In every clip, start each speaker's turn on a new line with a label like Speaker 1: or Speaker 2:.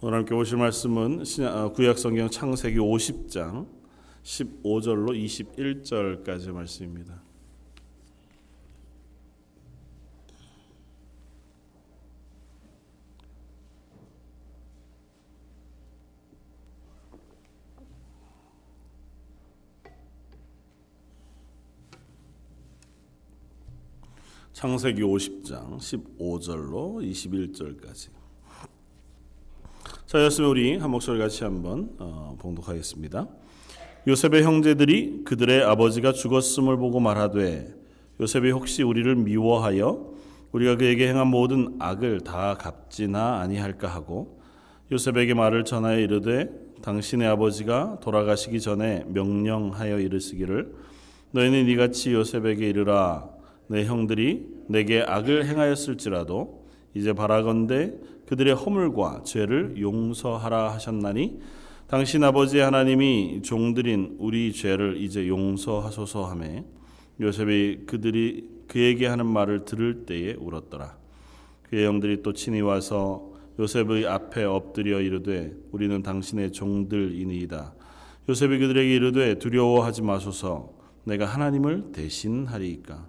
Speaker 1: 오늘 함께 보실 말씀은 어, 구약 성경 창세기 50장 15절로 21절까지 말씀입니다. 창세기 50장 15절로 21절까지 자, 였으면 우리 한 목소리 같이 한번 어, 봉독하겠습니다. 요셉의 형제들이 그들의 아버지가 죽었음을 보고 말하되 요셉이 혹시 우리를 미워하여 우리가 그에게 행한 모든 악을 다 갚지나 아니할까 하고 요셉에게 말을 전하여 이르되 당신의 아버지가 돌아가시기 전에 명령하여 이르시기를 너희는 이같이 요셉에게 이르라 내 형들이 내게 악을 행하였을지라도 이제 바라건대 그들의 허물과 죄를 용서하라 하셨나니 당신 아버지 하나님이 종들인 우리 죄를 이제 용서하소서 하매 요셉이 그들이 그에게 하는 말을 들을 때에 울었더라. 그의 형들이 또 친히 와서 요셉의 앞에 엎드려 이르되 우리는 당신의 종들이니이다. 요셉이 그들에게 이르되 두려워하지 마소서 내가 하나님을 대신하리이까.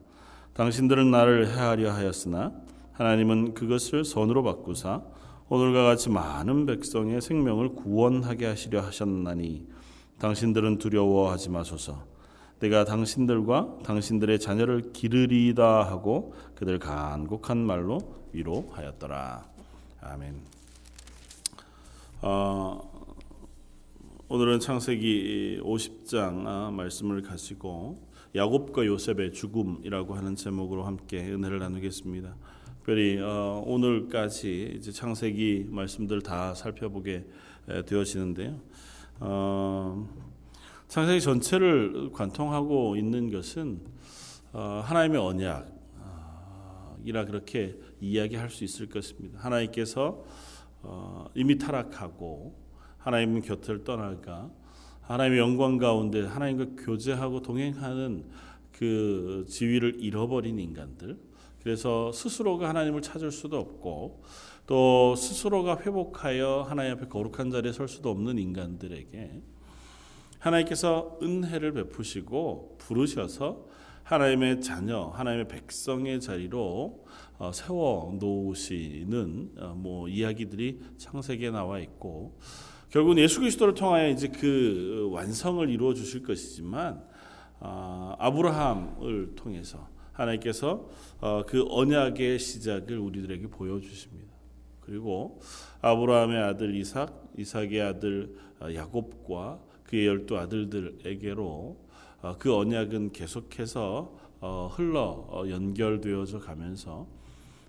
Speaker 1: 당신들은 나를 해하려 하였으나 하나님은 그것을 선으로 바꾸사 오늘과 같이 많은 백성의 생명을 구원하게 하시려 하셨나니 당신들은 두려워하지 마소서. 내가 당신들과 당신들의 자녀를 기르리다 하고 그들 간곡한 말로 위로하였더라. 아멘. 어, 오늘은 창세기 50장 아, 말씀을 가지고 야곱과 요셉의 죽음이라고 하는 제목으로 함께 은혜를 나누겠습니다. 특별히 어, 오늘까지 이제 창세기 말씀들 다 살펴보게 되어지는데요. 어, 창세기 전체를 관통하고 있는 것은 어, 하나님의 언약이라 그렇게 이야기할 수 있을 것입니다. 하나님께서 이미 타락하고 하나님 곁을 떠나가 하나님의 영광 가운데 하나님과 교제하고 동행하는 그 지위를 잃어버린 인간들 그래서 스스로가 하나님을 찾을 수도 없고 또 스스로가 회복하여 하나님 앞에 거룩한 자리에 설 수도 없는 인간들에게 하나님께서 은혜를 베푸시고 부르셔서 하나님의 자녀, 하나님의 백성의 자리로 어, 세워 놓으시는 어, 뭐 이야기들이 창세기에 나와 있고 결국은 예수 그리스도를 통하여 이제 그 완성을 이루어 주실 것이지만 아, 아브라함을 통해서 하나님께서 어, 그 언약의 시작을 우리들에게 보여주십니다. 그리고 아브라함의 아들 이삭, 이삭의 아들 어, 야곱과 그의 열두 아들들에게로 어, 그 언약은 계속해서 흘러 연결되어져 가면서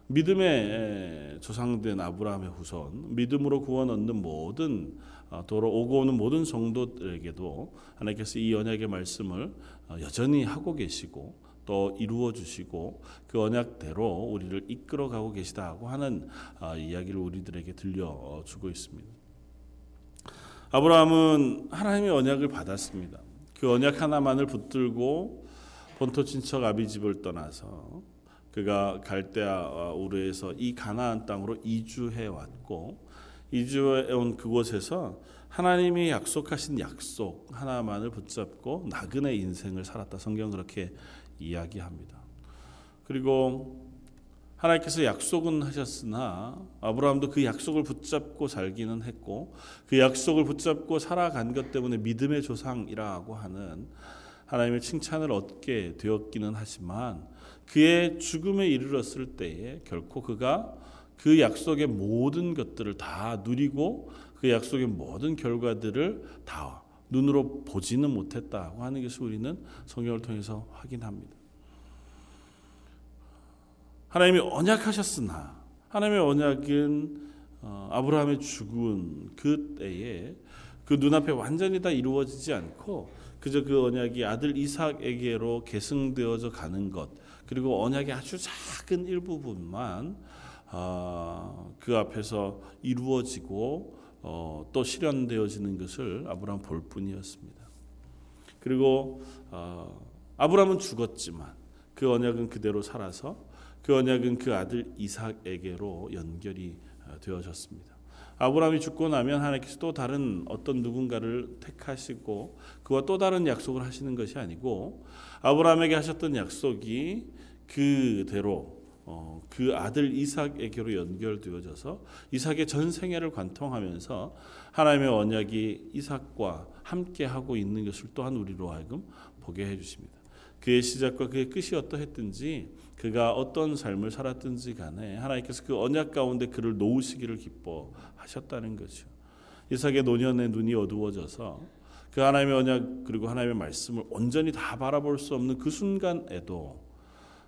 Speaker 1: 믿음의 조상된 아브라함의 후손, 믿음으로 구원 얻는 모든 도로 오고 오는 모든 성도들에게도 하나님께서 이 언약의 말씀을 여전히 하고 계시고 또 이루어 주시고 그 언약대로 우리를 이끌어 가고 계시다고 하는 아, 이야기를 우리들에게 들려 주고 있습니다. 아브라함은 하나님의 언약을 받았습니다. 그 언약 하나만을 붙들고 본토 친척 아비집을 떠나서 그가 갈대아 우르에서 이 가나안 땅으로 이주해 왔고 이주해 온 그곳에서 하나님이 약속하신 약속 하나만을 붙잡고 나그네 인생을 살았다. 성경 그렇게 이야기합니다. 그리고 하나님께서 약속은 하셨으나 아브라함도 그 약속을 붙잡고 살기는 했고 그 약속을 붙잡고 살아간 것 때문에 믿음의 조상이라고 하는 하나님의 칭찬을 얻게 되었기는 하지만 그의 죽음에 이르렀을 때에 결코 그가 그 약속의 모든 것들을 다 누리고 그 약속의 모든 결과들을 다 눈으로 보지는 못했다고 하는 것을 우리는 성경을 통해서 확인합니다. 하나님이 언약하셨으나 하나님의 언약은 어, 아브라함의 죽은 그 때에 그 눈앞에 완전히 다 이루어지지 않고 그저 그 언약이 아들 이삭에게로 계승되어져 가는 것 그리고 언약의 아주 작은 일부분만 어, 그 앞에서 이루어지고 어, 또 실현되어지는 것을 아브라함 볼 뿐이었습니다. 그리고 어, 아브라함은 죽었지만 그 언약은 그대로 살아서 그 언약은 그 아들 이삭에게로 연결이 어, 되어졌습니다. 아브라함이 죽고 나면 하나님께서 또 다른 어떤 누군가를 택하시고 그와 또 다른 약속을 하시는 것이 아니고 아브라함에게 하셨던 약속이 그대로 어, 그 아들 이삭에게로 연결되어져서 이삭의 전 생애를 관통하면서 하나님의 언약이 이삭과 함께 하고 있는 것을 또한 우리로 하여금 보게 해 주십니다. 그의 시작과 그의 끝이 어떠했든지 그가 어떤 삶을 살았든지 간에 하나님께서 그 언약 가운데 그를 놓으시기를 기뻐하셨다는 거죠. 이삭의 노년의 눈이 어두워져서 그 하나님의 언약 그리고 하나님의 말씀을 온전히 다 바라볼 수 없는 그 순간에도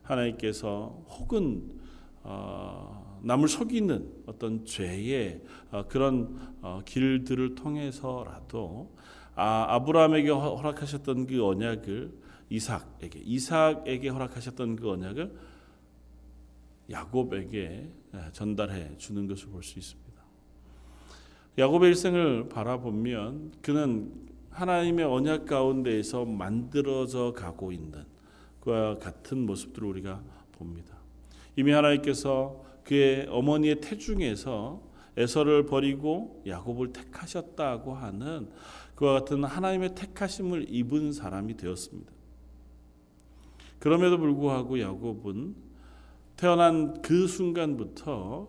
Speaker 1: 하나님께서 혹은 어, 남을 속이는 어떤 죄의 어, 그런 어, 길들을 통해서라도 아, 아브라함에게 허락하셨던 그 언약을 이삭에게 이삭에게 허락하셨던 그 언약을 야곱에게 전달해 주는 것을 볼 수 있습니다. 야곱의 일생을 바라보면 그는 하나님의 언약 가운데에서 만들어져 가고 있는 그와 같은 모습들을 우리가 봅니다. 이미 하나님께서 그의 어머니의 태중에서 에서를 버리고 야곱을 택하셨다고 하는 그와 같은 하나님의 택하심을 입은 사람이 되었습니다. 그럼에도 불구하고 야곱은 태어난 그 순간부터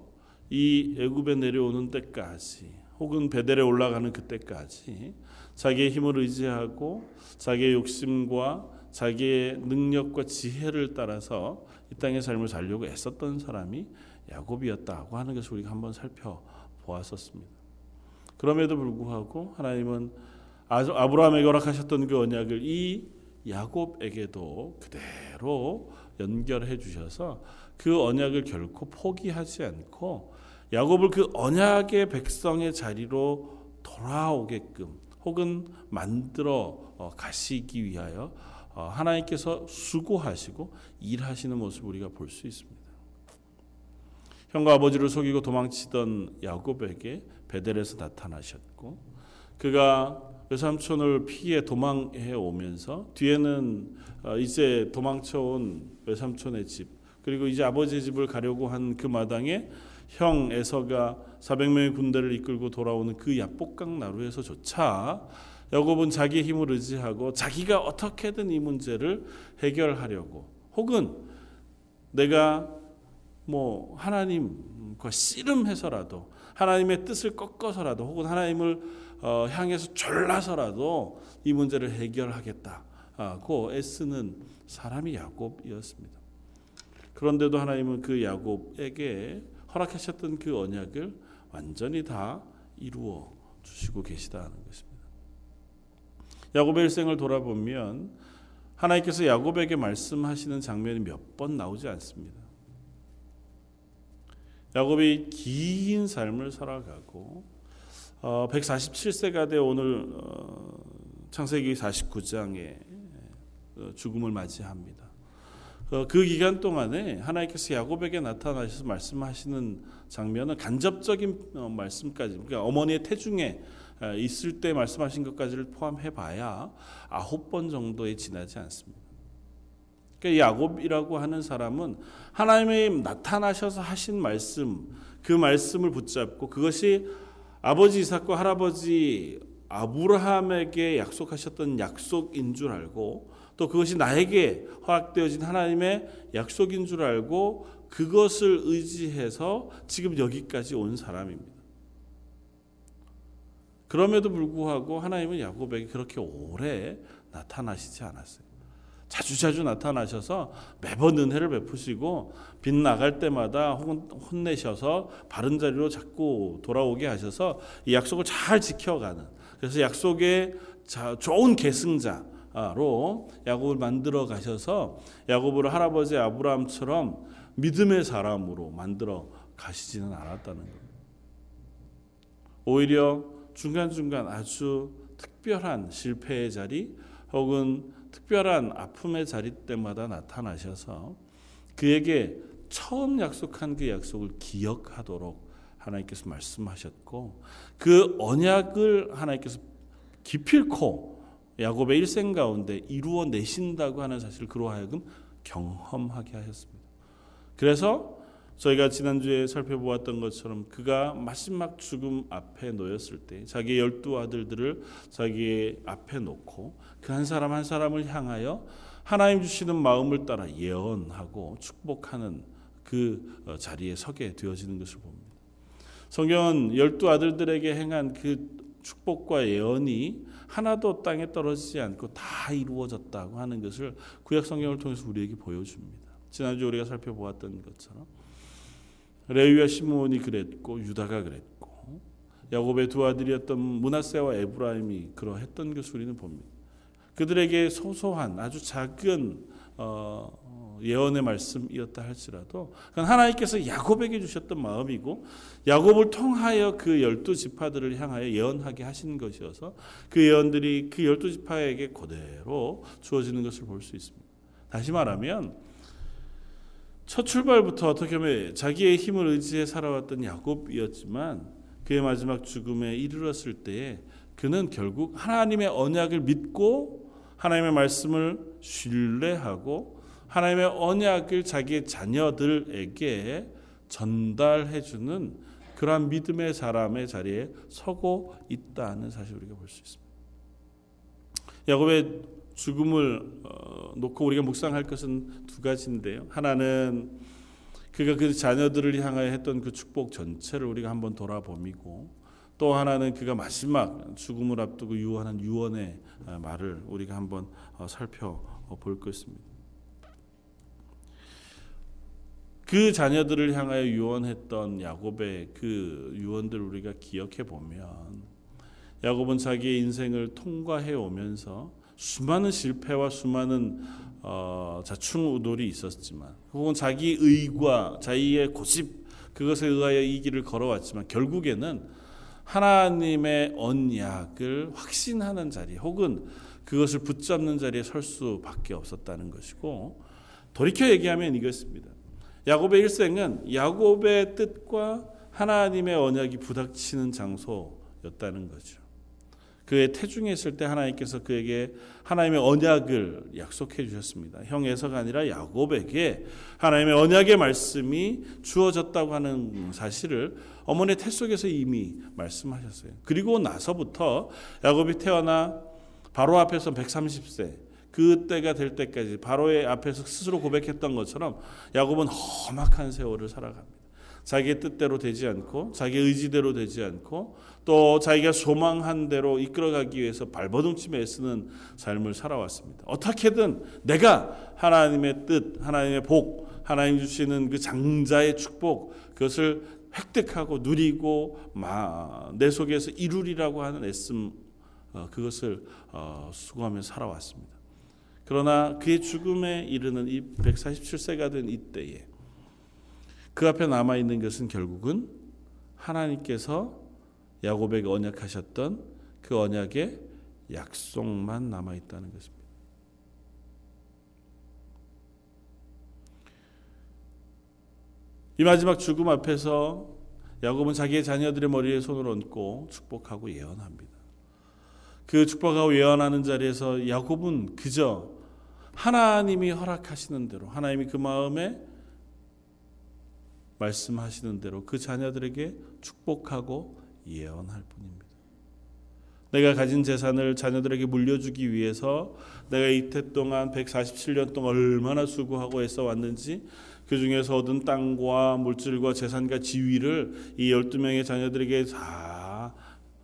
Speaker 1: 이 애굽에 내려오는 때까지 혹은 베델에 올라가는 그때까지 자기의 힘을 의지하고 자기의 욕심과 자기의 능력과 지혜를 따라서 이 땅의 삶을 살려고 애썼던 사람이 야곱이었다고 하는 것을 우리가 한번 살펴보았었습니다. 그럼에도 불구하고 하나님은 아브라함에게 허락하셨던 그 언약을 이 야곱에게도 그대로 연결해 주셔서 그 언약을 결코 포기하지 않고 야곱을 그 언약의 백성의 자리로 돌아오게끔 혹은 만들어 어, 가시기 위하여 어, 하나님께서 수고하시고 일하시는 모습 우리가 볼 수 있습니다. 형과 아버지를 속이고 도망치던 야곱에게 베델에서 나타나셨고 그가 외삼촌을 피해 도망해 오면서 뒤에는 어, 이제 도망쳐온 외삼촌의 집 그리고 이제 아버지 집을 가려고 한 그 마당에 형 에서가 400명의 군대를 이끌고 돌아오는 그 야복강 나루에서조차 야곱은 자기의 힘을 의지하고 자기가 어떻게든 이 문제를 해결하려고 혹은 내가 뭐 하나님과 씨름해서라도 하나님의 뜻을 꺾어서라도 혹은 하나님을 어, 향해서 졸라서라도 이 문제를 해결하겠다고 애쓰는 사람이 야곱이었습니다. 그런데도 하나님은 그 야곱에게 허락하셨던 그 언약을 완전히 다 이루어 주시고 계시다는 것입니다. 야곱의 일생을 돌아보면 하나님께서 야곱에게 말씀하시는 장면이 몇 번 나오지 않습니다. 야곱이 긴 삶을 살아가고 어, 147세가 돼 오늘 어, 창세기 49장에 어, 죽음을 맞이합니다. 어, 그 기간 동안에 하나님께서 야곱에게 나타나셔서 말씀하시는 장면은 간접적인 어, 말씀까지, 그러니까 어머니의 태중에 어, 있을 때 말씀하신 것까지를 포함해 봐야 아홉 번 정도에 지나지 않습니다. 그러니까 야곱이라고 하는 사람은 하나님이 나타나셔서 하신 말씀, 그 말씀을 붙잡고 그것이 아버지 이삭과 할아버지 아브라함에게 약속하셨던 약속인 줄 알고 또 그것이 나에게 허락되어진 하나님의 약속인 줄 알고 그것을 의지해서 지금 여기까지 온 사람입니다. 그럼에도 불구하고 하나님은 야곱에게 그렇게 오래 나타나시지 않았어요. 자주자주 나타나셔서 매번 은혜를 베푸시고 빗 나갈 때마다 혹은 혼내셔서 바른 자리로 자꾸 돌아오게 하셔서 이 약속을 잘 지켜가는 그래서 약속의 좋은 계승자로 야곱을 만들어 가셔서 야곱을 할아버지 아브라함처럼 믿음의 사람으로 만들어 가시지는 않았다는 겁니다. 오히려 중간중간 아주 특별한 실패의 자리 혹은 특별한 아픔의 자리 때마다 나타나셔서 그에게 처음 약속한 그 약속을 기억하도록 하나님께서 말씀하셨고 그 언약을 하나님께서 기필코 야곱의 일생 가운데 이루어 내신다고 하는 사실을 그로 하여금 경험하게 하셨습니다. 그래서 저희가 지난주에 살펴보았던 것처럼 그가 마지막 죽음 앞에 놓였을 때 자기의 열두 아들들을 자기의 앞에 놓고 그 한 사람 한 사람을 향하여 하나님 주시는 마음을 따라 예언하고 축복하는 그 어, 자리에 서게 되어지는 것을 봅니다. 성경은 열두 아들들에게 행한 그 축복과 예언이 하나도 땅에 떨어지지 않고 다 이루어졌다고 하는 것을 구약 성경을 통해서 우리에게 보여줍니다. 지난주 우리가 살펴보았던 것처럼 레위와 시므온이 그랬고 유다가 그랬고 야곱의 두 아들이었던 문하세와 에브라임이 그러했던 것을 우리는 봅니다. 그들에게 소소한 아주 작은 어, 예언의 말씀이었다 할지라도 하나님께서 야곱에게 주셨던 마음이고 야곱을 통하여 그 열두 지파들을 향하여 예언하게 하신 것이어서 그 예언들이 그 열두 지파에게 그대로 주어지는 것을 볼 수 있습니다. 다시 말하면 첫 출발부터 어떻게 보면 자기의 힘을 의지해 살아왔던 야곱이었지만 그의 마지막 죽음에 이르렀을 때에 그는 결국 하나님의 언약을 믿고 하나님의 말씀을 신뢰하고 하나님의 언약을 자기의 자녀들에게 전달해 주는 그러한 믿음의 사람의 자리에 서고 있다는 사실 우리가 볼 수 있습니다. 야곱의 죽음을 어, 놓고 우리가 묵상할 것은 두 가지인데요. 하나는 그가 그 자녀들을 향하여 했던 그 축복 전체를 우리가 한번 돌아보미고 또 하나는 그가 마지막 죽음을 앞두고 유언한 유언의 어, 말을 우리가 한번 어, 살펴볼 것입니다. 그 자녀들을 향하여 유언했던 야곱의 그 유언들을 우리가 기억해 보면 야곱은 자기의 인생을 통과해 오면서 수많은 실패와 수많은 어, 자충우돌이 있었지만 혹은 자기 의과 자기의 고집 그것에 의하여 이 길을 걸어왔지만 결국에는 하나님의 언약을 확신하는 자리 혹은 그것을 붙잡는 자리에 설 수밖에 없었다는 것이고 돌이켜 얘기하면 이것입니다. 야곱의 일생은 야곱의 뜻과 하나님의 언약이 부닥치는 장소였다는 거죠. 그의 태중에 있을 때 하나님께서 그에게 하나님의 언약을 약속해 주셨습니다. 형 에서가 아니라 야곱에게 하나님의 언약의 말씀이 주어졌다고 하는 사실을 어머니의 태 속에서 이미 말씀하셨어요. 그리고 나서부터 야곱이 태어나 바로 앞에서 130세 그때가 될 때까지 바로의 앞에서 스스로 고백했던 것처럼 야곱은 험악한 세월을 살아갑니다. 자기의 뜻대로 되지 않고 자기 의지대로 되지 않고 또 자기가 소망한 대로 이끌어가기 위해서 발버둥치며 애쓰는 삶을 살아왔습니다. 어떻게든 내가 하나님의 뜻, 하나님의 복, 하나님 주시는 그 장자의 축복 그것을 획득하고 누리고 내 속에서 이루리라고 하는 애씀 어, 그것을 어, 수고하며 살아왔습니다. 그러나 그의 죽음에 이르는 이 147세가 된 이때에 그 앞에 남아 있는 것은 결국은 하나님께서 야곱에게 언약하셨던 그 언약의 약속만 남아 있다는 것입니다. 이 마지막 죽음 앞에서 야곱은 자기의 자녀들의 머리에 손을 얹고 축복하고 예언합니다. 그 축복하고 예언하는 자리에서 야곱은 그저 하나님이 허락하시는 대로 하나님이 그 마음에 말씀하시는 대로 그 자녀들에게 축복하고 예언할 뿐입니다. 내가 가진 재산을 자녀들에게 물려주기 위해서 내가 이태 동안 147년 동안 얼마나 수고하고 애써 왔는지 그 중에서 얻은 땅과 물질과 재산과 지위를 이 12명의 자녀들에게 다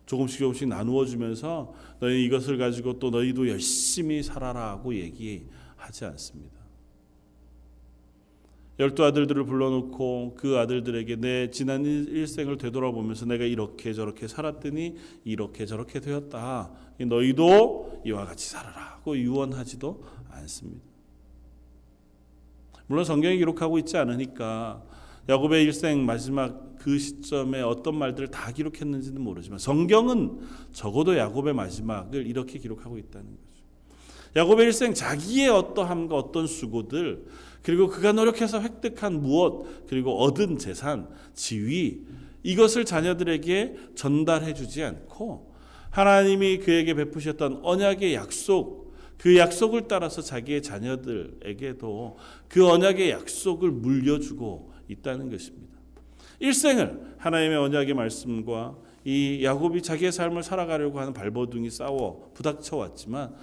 Speaker 1: 조금씩 조금씩 나누어 주면서 너희 이것을 가지고 또 너희도 열심히 살아라고 얘기하지 않습니다. 열두 아들들을 불러놓고 그 아들들에게 내 지난 일생을 되돌아보면서 내가 이렇게 저렇게 살았더니 이렇게 저렇게 되었다. 너희도 이와 같이 살아라고 유언하지도 않습니다. 물론 성경이 기록하고 있지 않으니까 야곱의 일생 마지막 그 시점에 어떤 말들을 다 기록했는지는 모르지만 성경은 적어도 야곱의 마지막을 이렇게 기록하고 있다는 거죠. 야곱의 일생 자기의 어떠함과 어떤 수고들 그리고 그가 노력해서 획득한 무엇, 그리고 얻은 재산, 지위, 이것을 자녀들에게 전달해 주지 않고 하나님이 그에게 베푸셨던 언약의 약속, 그 약속을 따라서 자기의 자녀들에게도 그 언약의 약속을 물려주고 있다는 것입니다. 일생을 하나님의 언약의 말씀과 이 야곱이 자기의 삶을 살아가려고 하는 발버둥이 싸워 부닥쳐 왔지만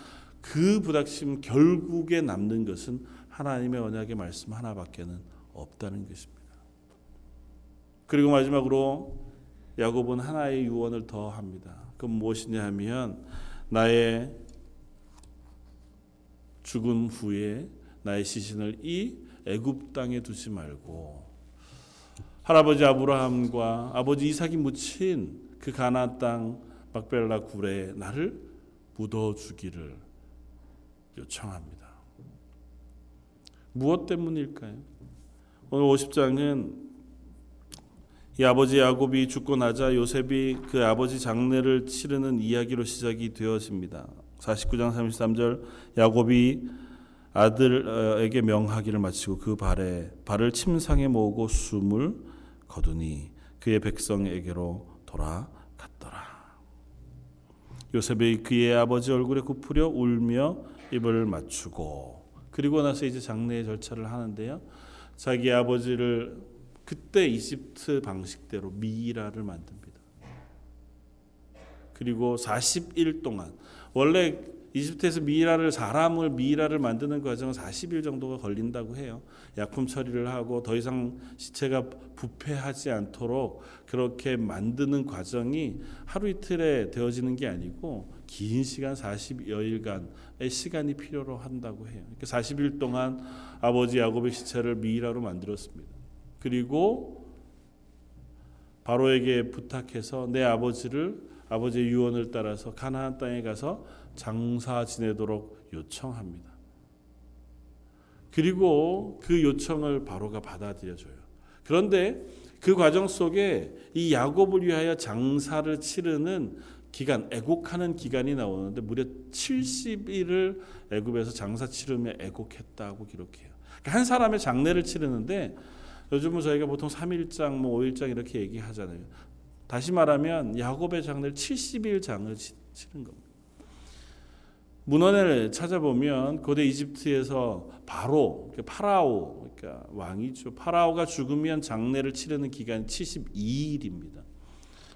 Speaker 1: 그 부닥침 결국에 남는 것은 하나님의 언약의 말씀 하나밖에는 없다는 것입니다. 그리고 마지막으로 야곱은 하나의 유언을 더 합니다. 그건 무엇이냐 하면 나의 죽은 후에 나의 시신을 이 애굽 땅에 두지 말고 할아버지 아브라함과 아버지 이삭이 묻힌 그 가나안 땅 막벨라 굴에 나를 묻어 주기를 요청합니다. 무엇 때문일까요? 오늘 50장은 이 아버지 야곱이 죽고 나자 요셉이 그 아버지 장례를 치르는 이야기로 시작이 되어집니다. 49장 33절 야곱이 아들에게 명하기를 마치고 그 발에 발을 침상에 모으고 숨을 거두니 그의 백성에게로 돌아갔더라. 요셉이 그의 아버지 얼굴에 굽으려 울며 입을 맞추고 그리고 나서 이제 장례의 절차를 하는데요. 자기 아버지를 그때 이집트 방식대로 미이라를 만듭니다. 그리고 40일 동안 원래 이집트에서 미이라를 사람을 미이라를 만드는 과정은 40일 정도가 걸린다고 해요. 약품 처리를 하고 더 이상 시체가 부패하지 않도록 그렇게 만드는 과정이 하루 이틀에 되어지는 게 아니고 긴 시간 40여일간의 시간이 필요로 한다고 해요. 그러니까 40일 동안 아버지 야곱의 시체를 미이라로 만들었습니다. 그리고 바로에게 부탁해서 내 아버지를 아버지의 유언을 따라서 가나안 땅에 가서 장사 지내도록 요청합니다. 그리고 그 요청을 바로가 받아들여줘요. 그런데 그 과정 속에 이 야곱을 위하여 장사를 치르는 기간, 애곡하는 기간이 나오는데 무려 70일을 애굽에서 장사 치르며 애곡했다고 기록해요. 그러니까 한 사람의 장례를 치르는데 요즘은 저희가 보통 3일장, 뭐 5일장 이렇게 얘기하잖아요. 다시 말하면 야곱의 장례를 70일 장을 치른 겁니다. 문헌을 찾아보면 고대 이집트에서 바로 파라오 그러니까 왕이죠. 파라오가 죽으면 장례를 치르는 기간이 72일입니다.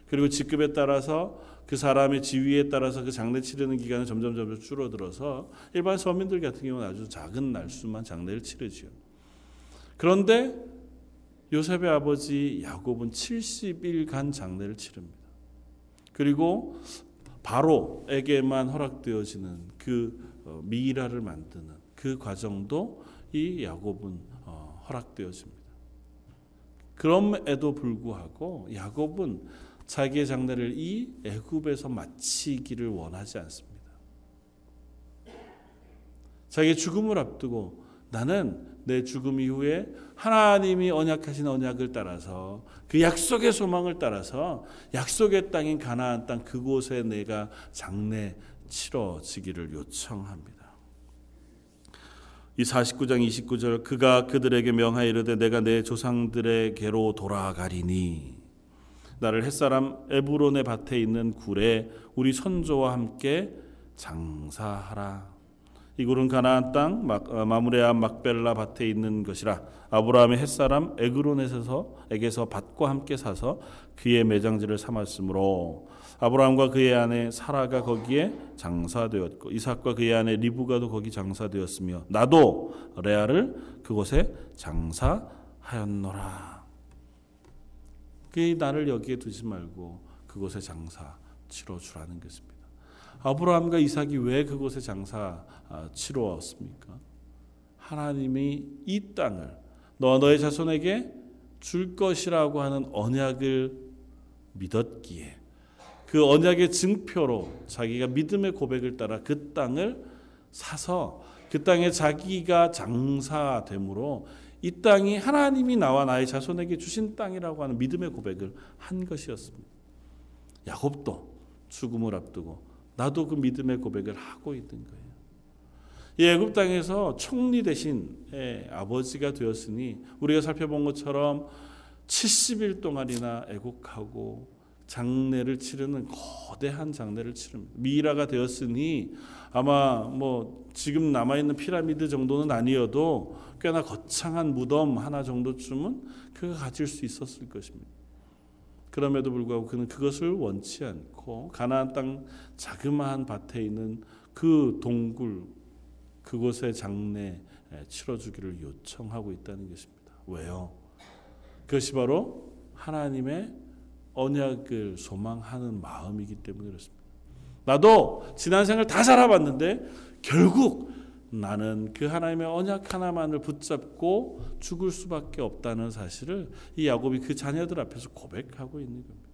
Speaker 1: 그리고 직급에 따라서 그 사람의 지위에 따라서 그 장례 치르는 기간은 점점 점점 줄어들어서 일반 서민들 같은 경우는 아주 작은 날수만 장례를 치르죠. 그런데 요셉의 아버지 야곱은 70일간 장례를 치릅니다. 그리고 바로에게만 허락되어지는 그 어, 미이라를 만드는 그 과정도 이 야곱은 어, 허락되어집니다. 그럼에도 불구하고 야곱은 자기의 장례를 이 애굽에서 마치기를 원하지 않습니다. 자기의 죽음을 앞두고 나는 내 죽음 이후에 하나님이 언약하신 언약을 따라서 그 약속의 소망을 따라서 약속의 땅인 가나안 땅 그곳에 내가 장례 치러지기를 요청합니다. 이 49장 29절 그가 그들에게 명하여 이르되 내가 내 조상들에게로 돌아가리니 나를 햇사람 에브론의 밭에 있는 굴에 우리 선조와 함께 장사하라. 이 굴은 가나안 땅 어, 마무레아 막벨라 밭에 있는 것이라 아브라함의 햇사람 에그론에서 에게서 밭과 함께 사서 그의 매장지를 삼았으므로 아브라함과 그의 아내 사라가 거기에 장사되었고 이삭과 그의 아내 리브가도 거기 장사되었으며 나도 레아를 그곳에 장사하였노라. 그 나를 여기에 두지 말고 그곳에 장사 치러 주라는 것입니다. 아브라함과 이삭이 왜 그곳에 장사 아, 치러왔습니까? 하나님이 이 땅을 너 너의 자손에게 줄 것이라고 하는 언약을 믿었기에 그 언약의 증표로 자기가 믿음의 고백을 따라 그 땅을 사서 그 땅에 자기가 장사됨으로 이 땅이 하나님이 나와 나의 자손에게 주신 땅이라고 하는 믿음의 고백을 한 것이었습니다. 야곱도 죽음을 앞두고 나도 그 믿음의 고백을 하고 있는 거예요. 이 애굽 땅에서 총리 대신 아버지가 되었으니 우리가 살펴본 것처럼 70일 동안이나 애국하고 장례를 치르는 거대한 장례를 치릅니다. 미이라가 되었으니 아마 뭐 지금 남아 있는 피라미드 정도는 아니어도 꽤나 거창한 무덤 하나 정도쯤은 그가 가질 수 있었을 것입니다. 그럼에도 불구하고 그는 그것을 원치 않고 가나안 땅 자그마한 밭에 있는 그 동굴 그곳에 장례 치러주기를 요청하고 있다는 것입니다. 왜요? 그것이 바로 하나님의 언약을 소망하는 마음이기 때문에 그렇습니다. 나도 지난 생을 다 살아봤는데 결국 나는 그 하나님의 언약 하나만을 붙잡고 죽을 수밖에 없다는 사실을 이 야곱이 그 자녀들 앞에서 고백하고 있는 겁니다.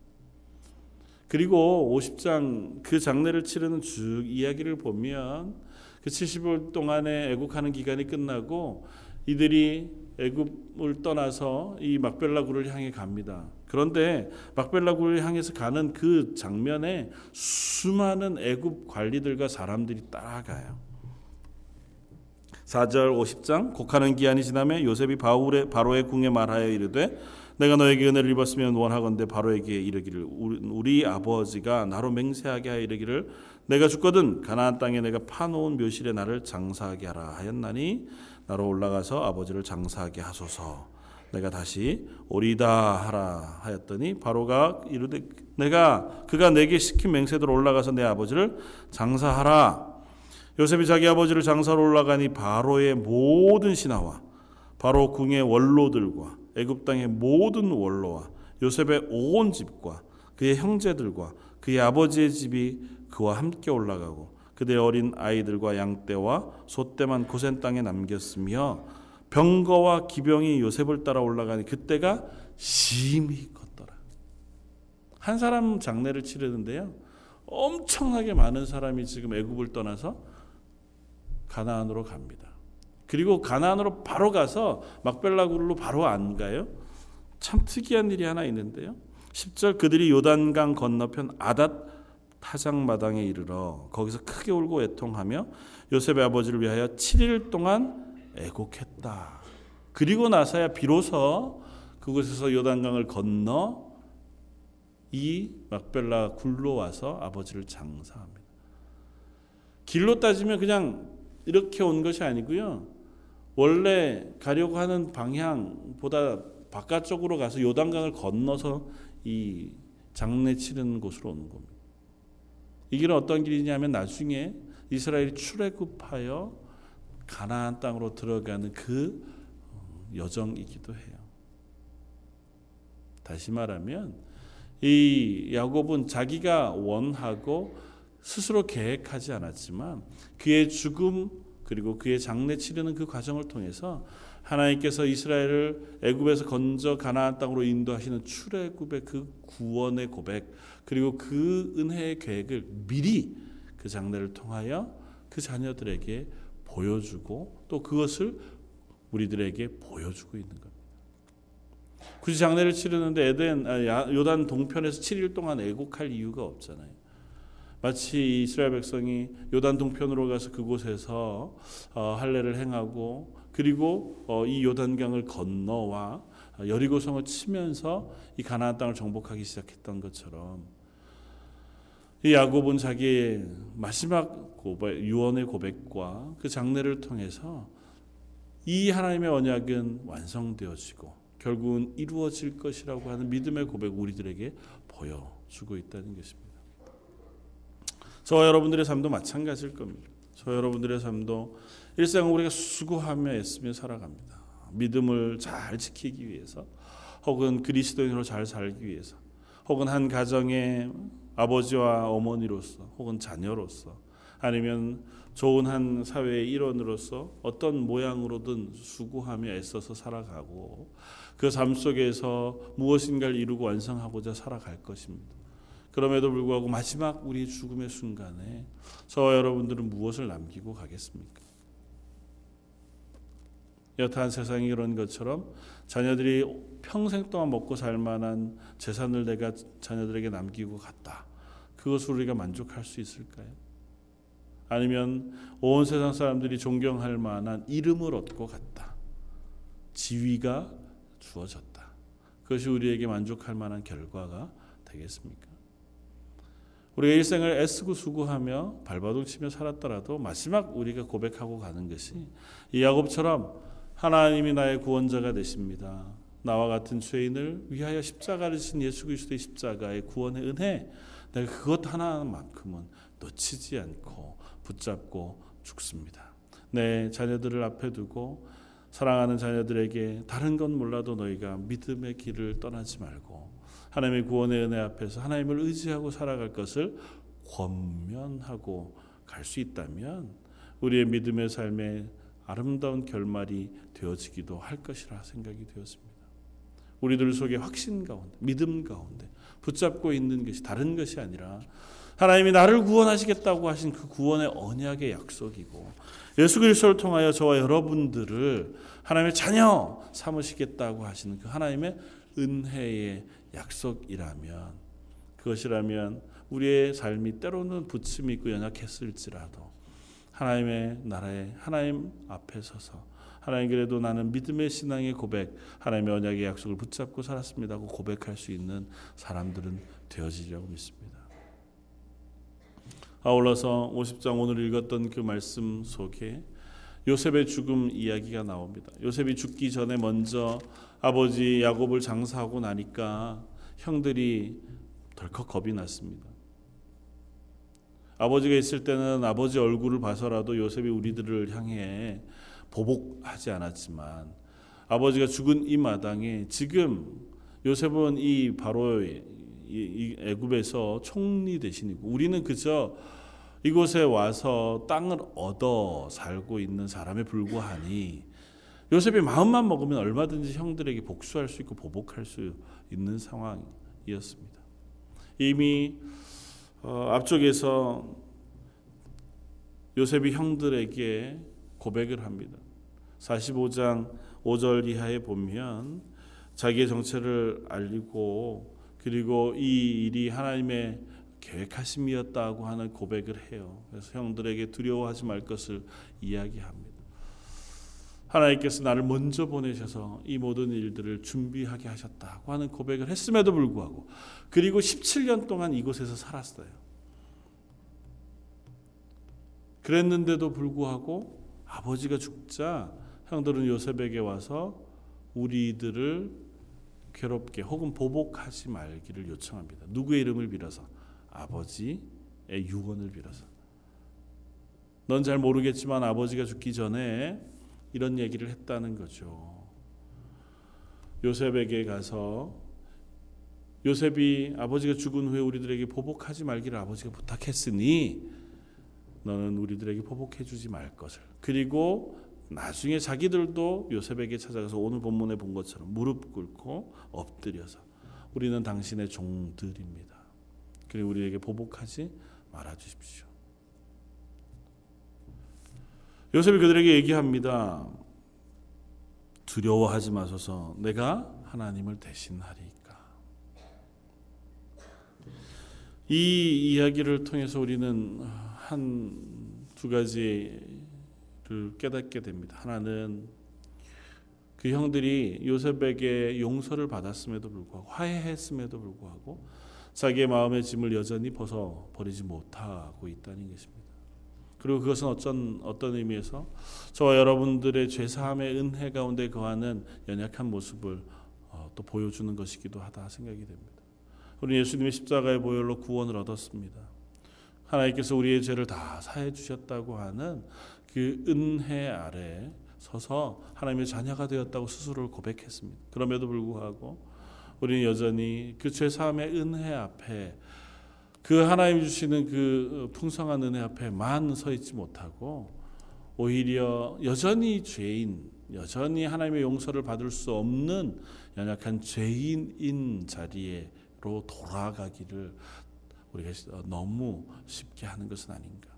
Speaker 1: 그리고 50장 그 장례를 치르는 쭉 이야기를 보면 그 70일 동안의 애국하는 기간이 끝나고 이들이 애굽을 떠나서 이 막벨라굴을 향해 갑니다. 그런데 막벨라굴을 향해서 가는 그 장면에 수많은 애굽 관리들과 사람들이 따라가요. 4절 50장 곡하는 기한이 지나매 요셉이 바울의 바로의 궁에 말하여 이르되 내가 너에게 은혜를 입었으면 원하건대 바로에게 이르기를 우리 아버지가 나로 맹세하게 하여 이르기를 내가 죽거든 가나안 땅에 내가 파놓은 묘실에 나를 장사하게 하라 하였나니 나로 올라가서 아버지를 장사하게 하소서 내가 다시 오리다 하라 하였더니 바로가 이르되 내가 그가 내게 시킨 맹세대로 올라가서 내 아버지를 장사하라. 요셉이 자기 아버지를 장사로 올라가니 바로의 모든 신하와 바로 궁의 원로들과 애굽 땅의 모든 원로와 요셉의 온 집과 그의 형제들과 그의 아버지의 집이 그와 함께 올라가고 그들의 어린 아이들과 양떼와 소떼만 고센 땅에 남겼으며 병거와 기병이 요셉을 따라 올라가니 그때가 심히 컸더라. 한 사람 장례를 치르는데요. 엄청나게 많은 사람이 지금 애굽을 떠나서 가나안으로 갑니다. 그리고 가나안으로 바로 가서 막벨라굴로 바로 안 가요. 참 특이한 일이 하나 있는데요. 10절 그들이 요단강 건너편 아닷 타작마당에 이르러 거기서 크게 울고 애통하며 요셉의 아버지를 위하여 7일 동안 애곡했다. 그리고 나서야 비로소 그곳에서 요단강을 건너 이 막벨라 굴로 와서 아버지를 장사합니다. 길로 따지면 그냥 이렇게 온 것이 아니고요. 원래 가려고 하는 방향보다 바깥쪽으로 가서 요단강을 건너서 이 장례 치르는 곳으로 오는 겁니다. 이 길은 어떤 길이냐면 나중에 이스라엘이 출애굽하여 가나안 땅으로 들어가는 그 여정이기도 해요. 다시 말하면 이 야곱은 자기가 원하고 스스로 계획하지 않았지만 그의 죽음 그리고 그의 장례 치르는 그 과정을 통해서 하나님께서 이스라엘을 애굽에서 건져 가나안 땅으로 인도하시는 출애굽의 그 구원의 고백 그리고 그 은혜의 계획을 미리 그 장례를 통하여 그 자녀들에게 보여주고 또 그것을 우리들에게 보여주고 있는 겁니다. 굳이 장례를 치르는데 에덴 아, 요단 동편에서 7일 동안 애곡할 이유가 없잖아요. 마치 이스라엘 백성이 요단 동편으로 가서 그곳에서 어, 할례를 행하고 그리고 어, 이 요단강을 건너와 여리고성을 치면서 이 가나안 땅을 정복하기 시작했던 것처럼 이 야곱은 자기의 마지막 고백, 유언의 고백과 그 장례를 통해서 이 하나님의 언약은 완성되어지고 결국은 이루어질 것이라고 하는 믿음의 고백 우리들에게 보여주고 있다는 것입니다. 저와 여러분들의 삶도 마찬가지일 겁니다. 저 여러분들의 삶도 일생을 우리가 수고하며 애쓰며 살아갑니다. 믿음을 잘 지키기 위해서 혹은 그리스도인으로 잘 살기 위해서 혹은 한 가정의 아버지와 어머니로서 혹은 자녀로서 아니면 좋은 한 사회의 일원으로서 어떤 모양으로든 수고하며 애써서 살아가고 그 삶 속에서 무엇인가를 이루고 완성하고자 살아갈 것입니다. 그럼에도 불구하고 마지막 우리 죽음의 순간에 저와 여러분들은 무엇을 남기고 가겠습니까? 여타한 세상이 이런 것처럼 자녀들이 평생 동안 먹고 살 만한 재산을 내가 자녀들에게 남기고 갔다. 그것을 우리가 만족할 수 있을까요? 아니면 온 세상 사람들이 존경할 만한 이름을 얻고 갔다. 지위가 주어졌다. 그것이 우리에게 만족할 만한 결과가 되겠습니까? 우리가 일생을 애쓰고 수고하며 발바닥 치며 살았더라도 마지막 우리가 고백하고 가는 것이 이 야곱처럼 하나님이 나의 구원자가 되십니다. 나와 같은 죄인을 위하여 십자가를 진 예수 그리스도의 십자가의 구원의 은혜 내가 그것 하나만큼은 놓치지 않고 붙잡고 죽습니다. 내 자녀들을 앞에 두고 사랑하는 자녀들에게 다른 건 몰라도 너희가 믿음의 길을 떠나지 말고 하나님의 구원의 은혜 앞에서 하나님을 의지하고 살아갈 것을 권면하고 갈 수 있다면 우리의 믿음의 삶에 아름다운 결말이 되어지기도 할 것이라 생각이 되었습니다. 우리들 속에 확신 가운데, 믿음 가운데 붙잡고 있는 것이 다른 것이 아니라 하나님이 나를 구원하시겠다고 하신 그 구원의 언약의 약속이고 예수 그리스도를 통하여 저와 여러분들을 하나님의 자녀 삼으시겠다고 하시는 그 하나님의 은혜의 약속이라면 그것이라면 우리의 삶이 때로는 부침이 있고 연약했을지라도 하나님의 나라에 하나님 앞에 서서 하나님 그래도 나는 믿음의 신앙의 고백 하나님의 언약의 약속을 붙잡고 살았습니다고 고백할 수 있는 사람들은 되어지려고 믿습니다. 아울러서 50장 오늘 읽었던 그 말씀 속에 요셉의 죽음 이야기가 나옵니다. 요셉이 죽기 전에 먼저 아버지 야곱을 장사하고 나니까 형들이 덜컥 겁이 났습니다. 아버지가 있을 때는 아버지 얼굴을 봐서라도 요셉이 우리들을 향해 보복하지 않았지만 아버지가 죽은 이 마당에 지금 요셉은 이 바로 이 애굽에서 총리 대신이고 우리는 그저 이곳에 와서 땅을 얻어 살고 있는 사람에 불과하니 요셉이 마음만 먹으면 얼마든지 형들에게 복수할 수 있고 보복할 수 있는 상황이었습니다. 이미 어, 앞쪽에서 요셉이 형들에게 고백을 합니다. 45장 5절 이하에 보면 자기의 정체를 알리고 그리고 이 일이 하나님의 계획하심이었다고 하는 고백을 해요. 그래서 형들에게 두려워하지 말 것을 이야기합니다. 하나님께서 나를 먼저 보내셔서 이 모든 일들을 준비하게 하셨다고 하는 고백을 했음에도 불구하고 그리고 17년 동안 이곳에서 살았어요. 그랬는데도 불구하고 아버지가 죽자 형들은 요셉에게 와서 우리들을 괴롭게 혹은 보복하지 말기를 요청합니다. 누구의 이름을 빌어서 아버지의 유언을 빌어서. 넌 잘 모르겠지만 아버지가 죽기 전에 이런 얘기를 했다는 거죠. 요셉에게 가서 요셉이 아버지가 죽은 후에 우리들에게 보복하지 말기를 아버지가 부탁했으니 너는 우리들에게 보복해 주지 말 것을. 그리고 나중에 자기들도 요셉에게 찾아가서 오늘 본문에 본 것처럼 무릎 꿇고 엎드려서 우리는 당신의 종들입니다. 그리고 우리에게 보복하지 말아 주십시오. 요셉이 그들에게 얘기합니다. 두려워하지 마소서 내가 하나님을 대신하리까. 이 이야기를 통해서 우리는 한 두 가지를 깨닫게 됩니다. 하나는 그 형들이 요셉에게 용서를 받았음에도 불구하고 화해했음에도 불구하고 자기의 마음의 짐을 여전히 벗어 버리지 못하고 있다는 것입니다. 그리고 그것은 어떤 어떤 의미에서 저와 여러분들의 죄 사함의 은혜 가운데 거하는 연약한 모습을 어, 또 보여주는 것이기도 하다 생각이 됩니다. 우리 예수님의 십자가의 보혈로 구원을 얻었습니다. 하나님께서 우리의 죄를 다 사해 주셨다고 하는 그 은혜 아래 서서 하나님의 자녀가 되었다고 스스로를 고백했습니다. 그럼에도 불구하고 우리는 여전히 그 죄 사함의 은혜 앞에 그 하나님 주시는 그 풍성한 은혜 앞에만 서 있지 못하고 오히려 여전히 죄인, 여전히 하나님의 용서를 받을 수 없는 연약한 죄인인 자리로 돌아가기를 우리가 너무 쉽게 하는 것은 아닌가.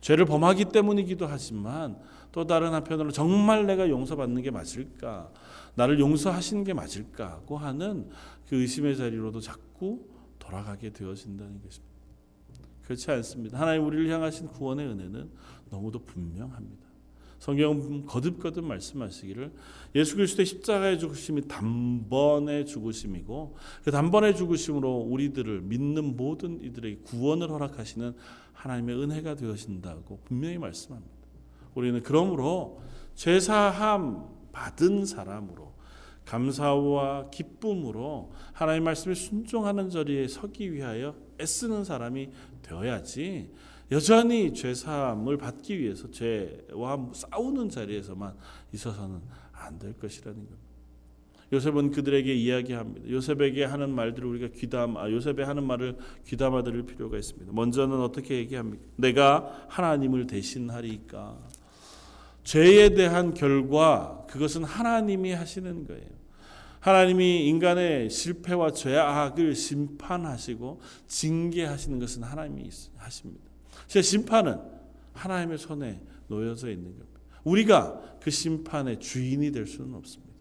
Speaker 1: 죄를 범하기 때문이기도 하지만 또 다른 한편으로 정말 내가 용서받는 게 맞을까? 나를 용서하시는 게 맞을까 고 하는 그 의심의 자리로도 자꾸 돌아가게 되어진다는 것입니다. 그렇지 않습니다. 하나님 우리를 향하신 구원의 은혜는 너무도 분명합니다. 성경은 거듭거듭 말씀하시기를 예수 그리스도의 십자가의 죽으심이 단번의 죽으심이고 그 단번의 죽으심으로 우리들을 믿는 모든 이들에게 구원을 허락하시는 하나님의 은혜가 되어진다고 분명히 말씀합니다. 우리는 그러므로 죄사함 받은 사람으로 감사와 기쁨으로 하나님 말씀에 순종하는 자리에 서기 위하여 애쓰는 사람이 되어야지 여전히 죄 사함을 받기 위해서 죄와 싸우는 자리에서만 있어서는 안 될 것이라는 겁니다. 요셉은 그들에게 이야기합니다. 요셉에게 하는 말들을 우리가 귀담, 아, 요셉의 하는 말을 귀담아 들을 필요가 있습니다. 먼저는 어떻게 얘기합니까? 내가 하나님을 대신하리까. 죄에 대한 결과 그것은 하나님이 하시는 거예요. 하나님이 인간의 실패와 죄악을 심판하시고 징계하시는 것은 하나님이 하십니다. 제 심판은 하나님의 손에 놓여져 있는 겁니다. 우리가 그 심판의 주인이 될 수는 없습니다.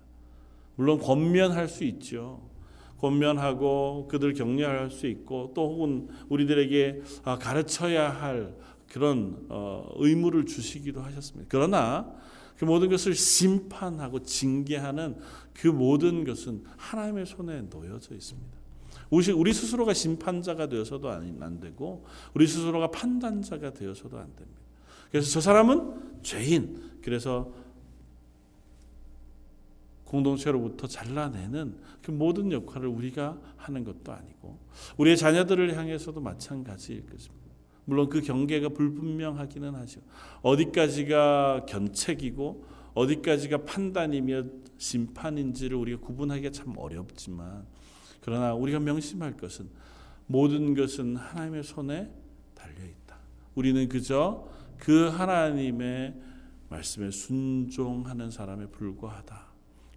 Speaker 1: 물론 권면할 수 있죠. 권면하고 그들 격려할 수 있고 또 혹은 우리들에게 아, 가르쳐야 할 그런 어, 의무를 주시기도 하셨습니다. 그러나 그 모든 것을 심판하고 징계하는 그 모든 것은 하나님의 손에 놓여져 있습니다. 우리 스스로가 심판자가 되어서도 안 되고 우리 스스로가 판단자가 되어서도 안 됩니다. 그래서 저 사람은 죄인. 그래서 공동체로부터 잘라내는 그 모든 역할을 우리가 하는 것도 아니고 우리의 자녀들을 향해서도 마찬가지일 것입니다. 물론 그 경계가 불분명하기는 하죠. 어디까지가 견책이고 어디까지가 판단이며 심판인지를 우리가 구분하기가 참 어렵지만 그러나 우리가 명심할 것은 모든 것은 하나님의 손에 달려 있다. 우리는 그저 그 하나님의 말씀에 순종하는 사람에 불과하다.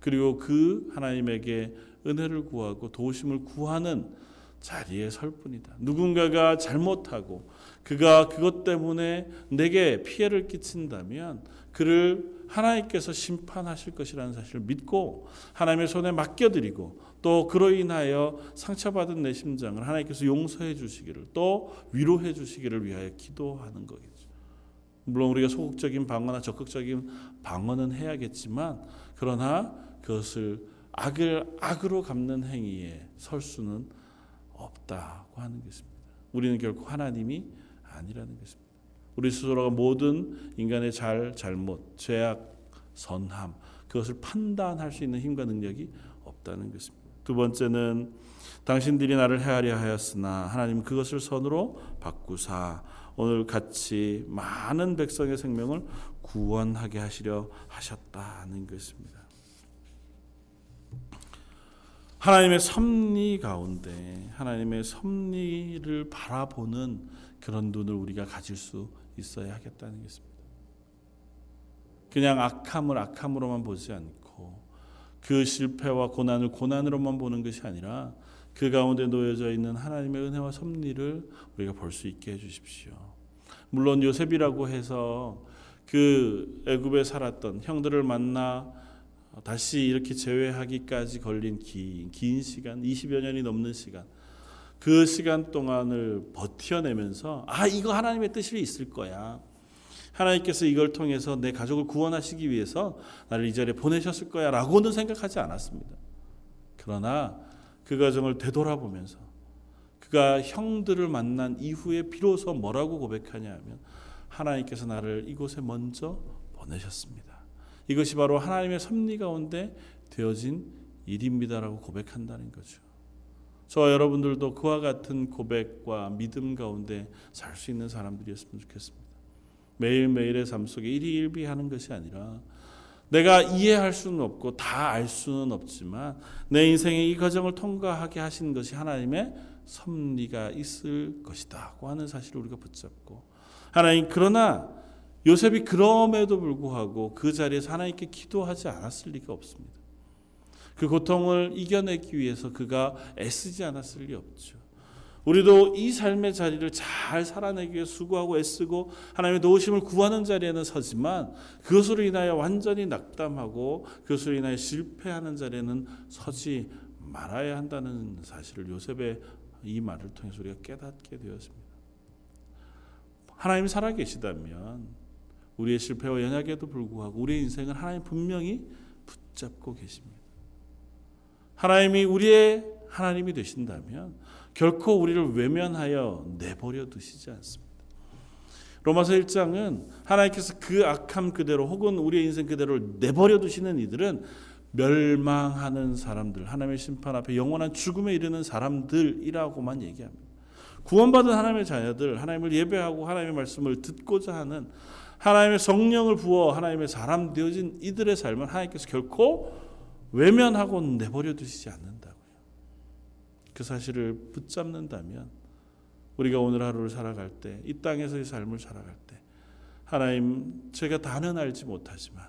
Speaker 1: 그리고 그 하나님에게 은혜를 구하고 도우심을 구하는 자리에 설 뿐이다. 누군가가 잘못하고 그가 그것 때문에 내게 피해를 끼친다면 그를 하나님께서 심판하실 것이라는 사실을 믿고 하나님의 손에 맡겨드리고 또 그로 인하여 상처받은 내 심장을 하나님께서 용서해 주시기를 또 위로해 주시기를 위하여 기도하는 거겠죠. 물론 우리가 소극적인 방어나 적극적인 방어는 해야겠지만 그러나 그것을 악을 악으로 갚는 행위에 설 수는 없다고 하는 것입니다. 우리는 결코 하나님이 아니라는 것입니다. 우리 스스로가 모든 인간의 잘, 잘못, 죄악, 선함, 그것을 판단할 수 있는 힘과 능력이 없다는 것입니다. 두 번째는 당신들이 나를 헤아려 하였으나 하나님 그것을 선으로 바꾸사 오늘 같이 많은 백성의 생명을 구원하게 하시려 하셨다는 것입니다. 하나님의 섭리 가운데 하나님의 섭리를 바라보는 그런 눈을 우리가 가질 수 있어야 하겠다는 것입니다. 그냥 악함을 악함으로만 보지 않고 그 실패와 고난을 고난으로만 보는 것이 아니라 그 가운데 놓여져 있는 하나님의 은혜와 섭리를 우리가 볼 수 있게 해 주십시오. 물론 요셉이라고 해서 그 애굽에 살았던 형들을 만나 다시 이렇게 재회하기까지 걸린 긴, 긴 시간, 20여 년이 넘는 시간, 그 시간 동안을 버텨내면서 아 이거 하나님의 뜻이 있을 거야. 하나님께서 이걸 통해서 내 가족을 구원하시기 위해서 나를 이 자리에 보내셨을 거야라고는 생각하지 않았습니다. 그러나 그 과정을 되돌아보면서 그가 형들을 만난 이후에 비로소 뭐라고 고백하냐면 하나님께서 나를 이곳에 먼저 보내셨습니다. 이것이 바로 하나님의 섭리 가운데 되어진 일입니다라고 고백한다는 거죠. 저와 여러분들도 그와 같은 고백과 믿음 가운데 살 수 있는 사람들이었으면 좋겠습니다. 매일매일의 삶 속에 일희일비하는 것이 아니라 내가 이해할 수는 없고 다 알 수는 없지만 내 인생의 이 과정을 통과하게 하신 것이 하나님의 섭리가 있을 것이다고 하는 사실을 우리가 붙잡고 하나님 그러나 요셉이 그럼에도 불구하고 그 자리에서 하나님께 기도하지 않았을 리가 없습니다. 그 고통을 이겨내기 위해서 그가 애쓰지 않았을 리 없죠. 우리도 이 삶의 자리를 잘 살아내기 위해 수고하고 애쓰고 하나님의 도우심을 구하는 자리에는 서지만 그것으로 인하여 완전히 낙담하고 그것으로 인하여 실패하는 자리에는 서지 말아야 한다는 사실을 요셉의 이 말을 통해서 우리가 깨닫게 되었습니다. 하나님 살아계시다면 우리의 실패와 연약에도 불구하고 우리의 인생을 하나님 분명히 붙잡고 계십니다. 하나님이 우리의 하나님이 되신다면 결코 우리를 외면하여 내버려 두시지 않습니다. 로마서 1장은 하나님께서 그 악함 그대로 혹은 우리의 인생 그대로 내버려 두시는 이들은 멸망하는 사람들, 하나님의 심판 앞에 영원한 죽음에 이르는 사람들이라고만 얘기합니다. 구원받은 하나님의 자녀들, 하나님을 예배하고 하나님의 말씀을 듣고자 하는 하나님의 성령을 부어 하나님의 사람 되어진 이들의 삶은 하나님께서 결코 외면하고 내버려 두시지 않는다고요. 그 사실을 붙잡는다면 우리가 오늘 하루를 살아갈 때, 이 땅에서의 삶을 살아갈 때, 하나님, 제가 다는 알지 못하지만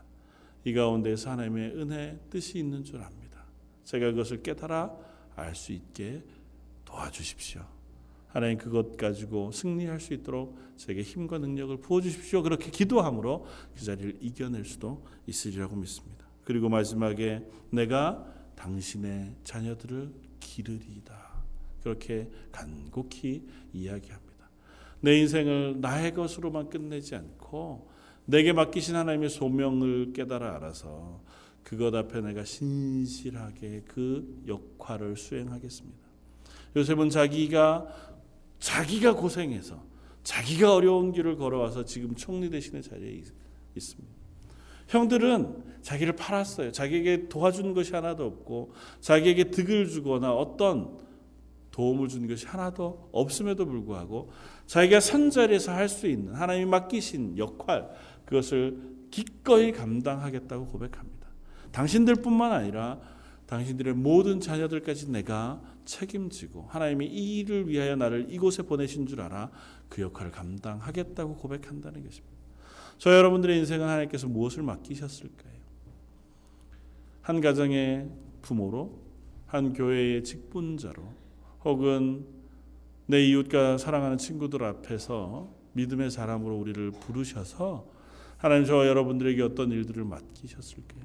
Speaker 1: 이 가운데서 하나님의 은혜 뜻이 있는 줄 압니다. 제가 그것을 깨달아 알 수 있게 도와주십시오. 하나님 그것 가지고 승리할 수 있도록 제게 힘과 능력을 부어 주십시오. 그렇게 기도함으로 그 자리를 이겨낼 수도 있으리라고 믿습니다. 그리고 마지막에 내가 당신의 자녀들을 기르리이다. 그렇게 간곡히 이야기합니다. 내 인생을 나의 것으로만 끝내지 않고 내게 맡기신 하나님의 소명을 깨달아 알아서 그것 앞에 내가 신실하게 그 역할을 수행하겠습니다. 요셉은 자기가 자기가 고생해서 자기가 어려운 길을 걸어와서 지금 총리 대신의 자리에 있습니다. 형들은 자기를 팔았어요. 자기에게 도와준 것이 하나도 없고 자기에게 득을 주거나 어떤 도움을 준 것이 하나도 없음에도 불구하고 자기가 선 자리에서 할 수 있는 하나님이 맡기신 역할 그것을 기꺼이 감당하겠다고 고백합니다. 당신들뿐만 아니라 당신들의 모든 자녀들까지 내가 책임지고 하나님이 이 일을 위하여 나를 이곳에 보내신 줄 알아 그 역할을 감당하겠다고 고백한다는 것입니다. 저 여러분들의 인생은 하나님께서 무엇을 맡기셨을까요? 한 가정의 부모로, 한 교회의 직분자로, 혹은 내 이웃과 사랑하는 친구들 앞에서 믿음의 사람으로 우리를 부르셔서 하나님 저와 여러분들에게 어떤 일들을 맡기셨을까요?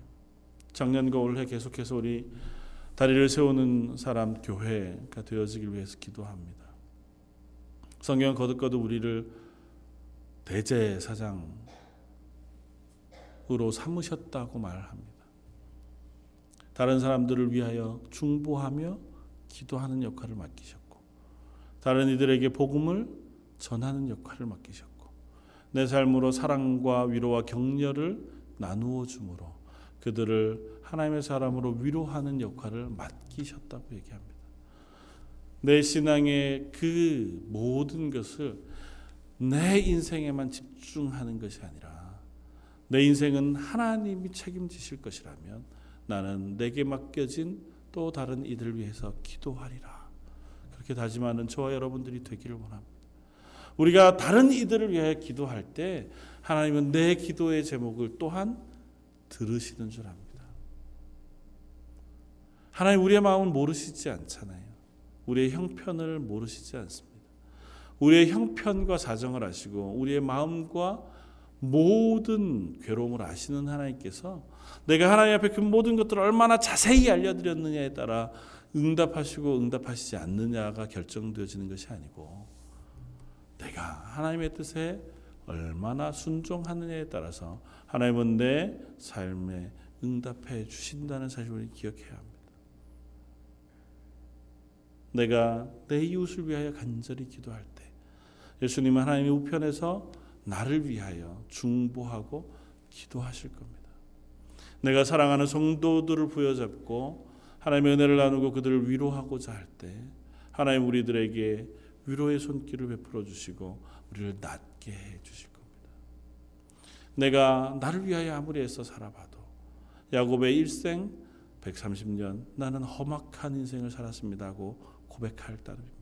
Speaker 1: 작년과 올해 계속해서 우리 다리를 세우는 사람 교회가 되어지길 위해서 기도합니다. 성경 거듭거듭 우리를 대제사장 으로 삼으셨다고 말합니다. 다른 사람들을 위하여 중보하며 기도하는 역할을 맡기셨고 다른 이들에게 복음을 전하는 역할을 맡기셨고 내 삶으로 사랑과 위로와 격려를 나누어 주므로 그들을 하나님의 사람으로 위로하는 역할을 맡기셨다고 얘기합니다. 내 신앙의 그 모든 것을 내 인생에만 집중하는 것이 아니라 내 인생은 하나님이 책임지실 것이라면 나는 내게 맡겨진 또 다른 이들을 위해서 기도하리라. 그렇게 다짐하는 저와 여러분들이 되기를 원합니다. 우리가 다른 이들을 위하여 기도할 때 하나님은 내 기도의 제목을 또한 들으시는 줄 압니다. 하나님 우리의 마음을 모르시지 않잖아요. 우리의 형편을 모르시지 않습니다. 우리의 형편과 사정을 아시고 우리의 마음과 모든 괴로움을 아시는 하나님께서 내가 하나님 앞에 그 모든 것들을 얼마나 자세히 알려드렸느냐에 따라 응답하시고 응답하시지 않느냐가 결정되어지는 것이 아니고 내가 하나님의 뜻에 얼마나 순종하느냐에 따라서 하나님은 내 삶에 응답해 주신다는 사실을 기억해야 합니다. 내가 내 이웃을 위하여 간절히 기도할 때 예수님은 하나님의 우편에서 나를 위하여 중보하고 기도하실 겁니다. 내가 사랑하는 성도들을 부여잡고 하나님의 은혜를 나누고 그들을 위로하고자 할 때 하나님 우리들에게 위로의 손길을 베풀어 주시고 우리를 낫게 해 주실 겁니다. 내가 나를 위하여 아무리 애써 살아봐도 야곱의 일생 130년 나는 험악한 인생을 살았습니다 하고 고백할 따름입니다.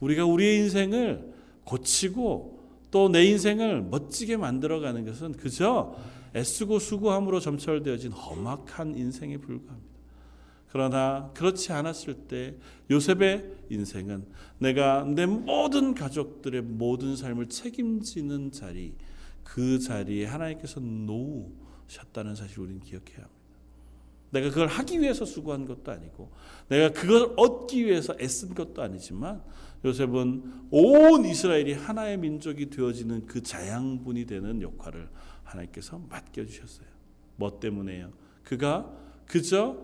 Speaker 1: 우리가 우리의 인생을 고치고 또 내 인생을 멋지게 만들어가는 것은 그저 애쓰고 수고함으로 점철되어진 험악한 인생에 불과합니다. 그러나 그렇지 않았을 때 요셉의 인생은 내가 내 모든 가족들의 모든 삶을 책임지는 자리, 그 자리에 하나님께서 놓으셨다는 사실을 우리는 기억해야 합니다. 내가 그걸 하기 위해서 수고한 것도 아니고, 내가 그걸 얻기 위해서 애쓴 것도 아니지만, 요셉은 온 이스라엘이 하나의 민족이 되어지는 그 자양분이 되는 역할을 하나님께서 맡겨 주셨어요. 뭐 때문에요? 그가 그저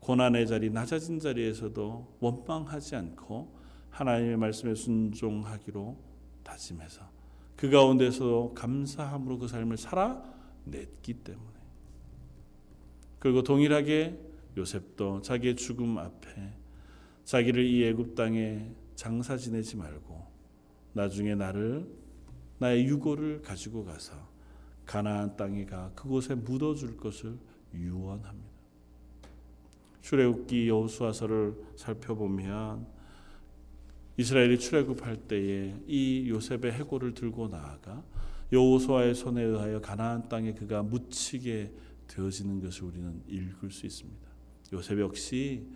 Speaker 1: 고난의 자리, 낮아진 자리에서도 원망하지 않고 하나님의 말씀에 순종하기로 다짐해서 그 가운데서 감사함으로 그 삶을 살아냈기 때문에 그리고 동일하게 요셉도 자기의 죽음 앞에 자기를 이 애굽 땅에 장사 지내지 말고 나중에 나를 나의 유고를 가지고 가서 가나안 땅에 가 그곳에 묻어 줄 것을 유언합니다. 출애굽기 여호수아서를 살펴보면 이스라엘이 출애굽할 때에 이 요셉의 해골을 들고 나아가 여호수아의 손에 의하여 가나안 땅에 그가 묻히게 되어지는 것을 우리는 읽을 수 있습니다. 요셉 역시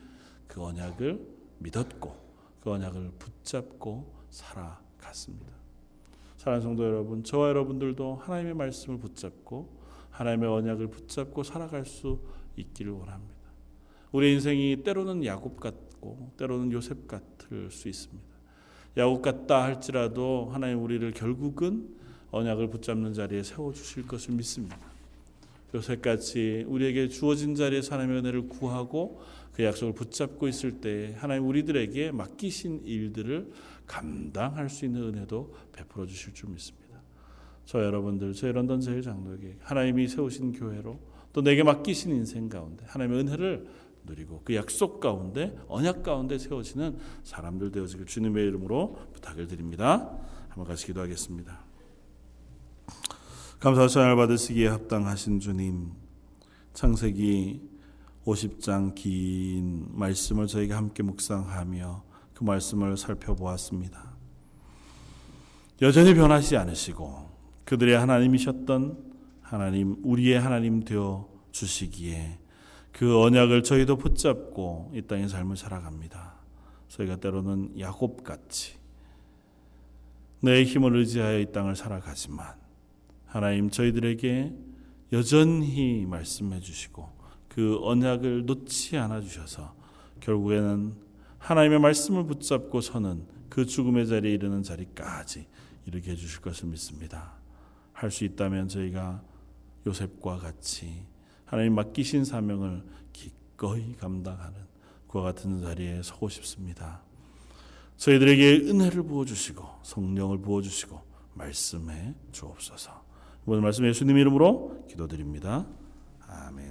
Speaker 1: 그 언약을 믿었고 그 언약을 붙잡고 살아갔습니다. 사랑하는 성도 여러분, 저와 여러분들도 하나님의 말씀을 붙잡고 하나님의 언약을 붙잡고 살아갈 수 있기를 원합니다. 우리 인생이 때로는 야곱 같고 때로는 요셉 같을 수 있습니다. 야곱 같다 할지라도 하나님 우리를 결국은 언약을 붙잡는 자리에 세워 주실 것을 믿습니다. 요새같이 우리에게 주어진 자리에서 하나님의 은혜를 구하고 그 약속을 붙잡고 있을 때 하나님 우리들에게 맡기신 일들을 감당할 수 있는 은혜도 베풀어 주실 줄 믿습니다. 저 여러분들, 저희 런던 제일 장로에게 하나님이 세우신 교회로 또 내게 맡기신 인생 가운데 하나님의 은혜를 누리고 그 약속 가운데 언약 가운데 세워지는 사람들 되어지길 주님의 이름으로 부탁을 드립니다. 한번 같이 기도하겠습니다. 감사 찬양을 받으시기에 합당하신 주님 창세기 50장 긴 말씀을 저희가 함께 묵상하며 그 말씀을 살펴보았습니다. 여전히 변하지 않으시고 그들의 하나님이셨던 하나님 우리의 하나님 되어 주시기에 그 언약을 저희도 붙잡고 이 땅의 삶을 살아갑니다. 저희가 때로는 야곱 같이 내 힘을 의지하여 이 땅을 살아가지만 하나님 저희들에게 여전히 말씀해 주시고 그 언약을 놓지 않아 주셔서 결국에는 하나님의 말씀을 붙잡고 서는 그 죽음의 자리에 이르는 자리까지 이르게 해 주실 것을 믿습니다. 할 수 있다면 저희가 요셉과 같이 하나님 맡기신 사명을 기꺼이 감당하는 그와 같은 자리에 서고 싶습니다. 저희들에게 은혜를 부어 주시고 성령을 부어 주시고 말씀해 주옵소서. 오늘 말씀 예수님 이름으로 기도드립니다. 아멘.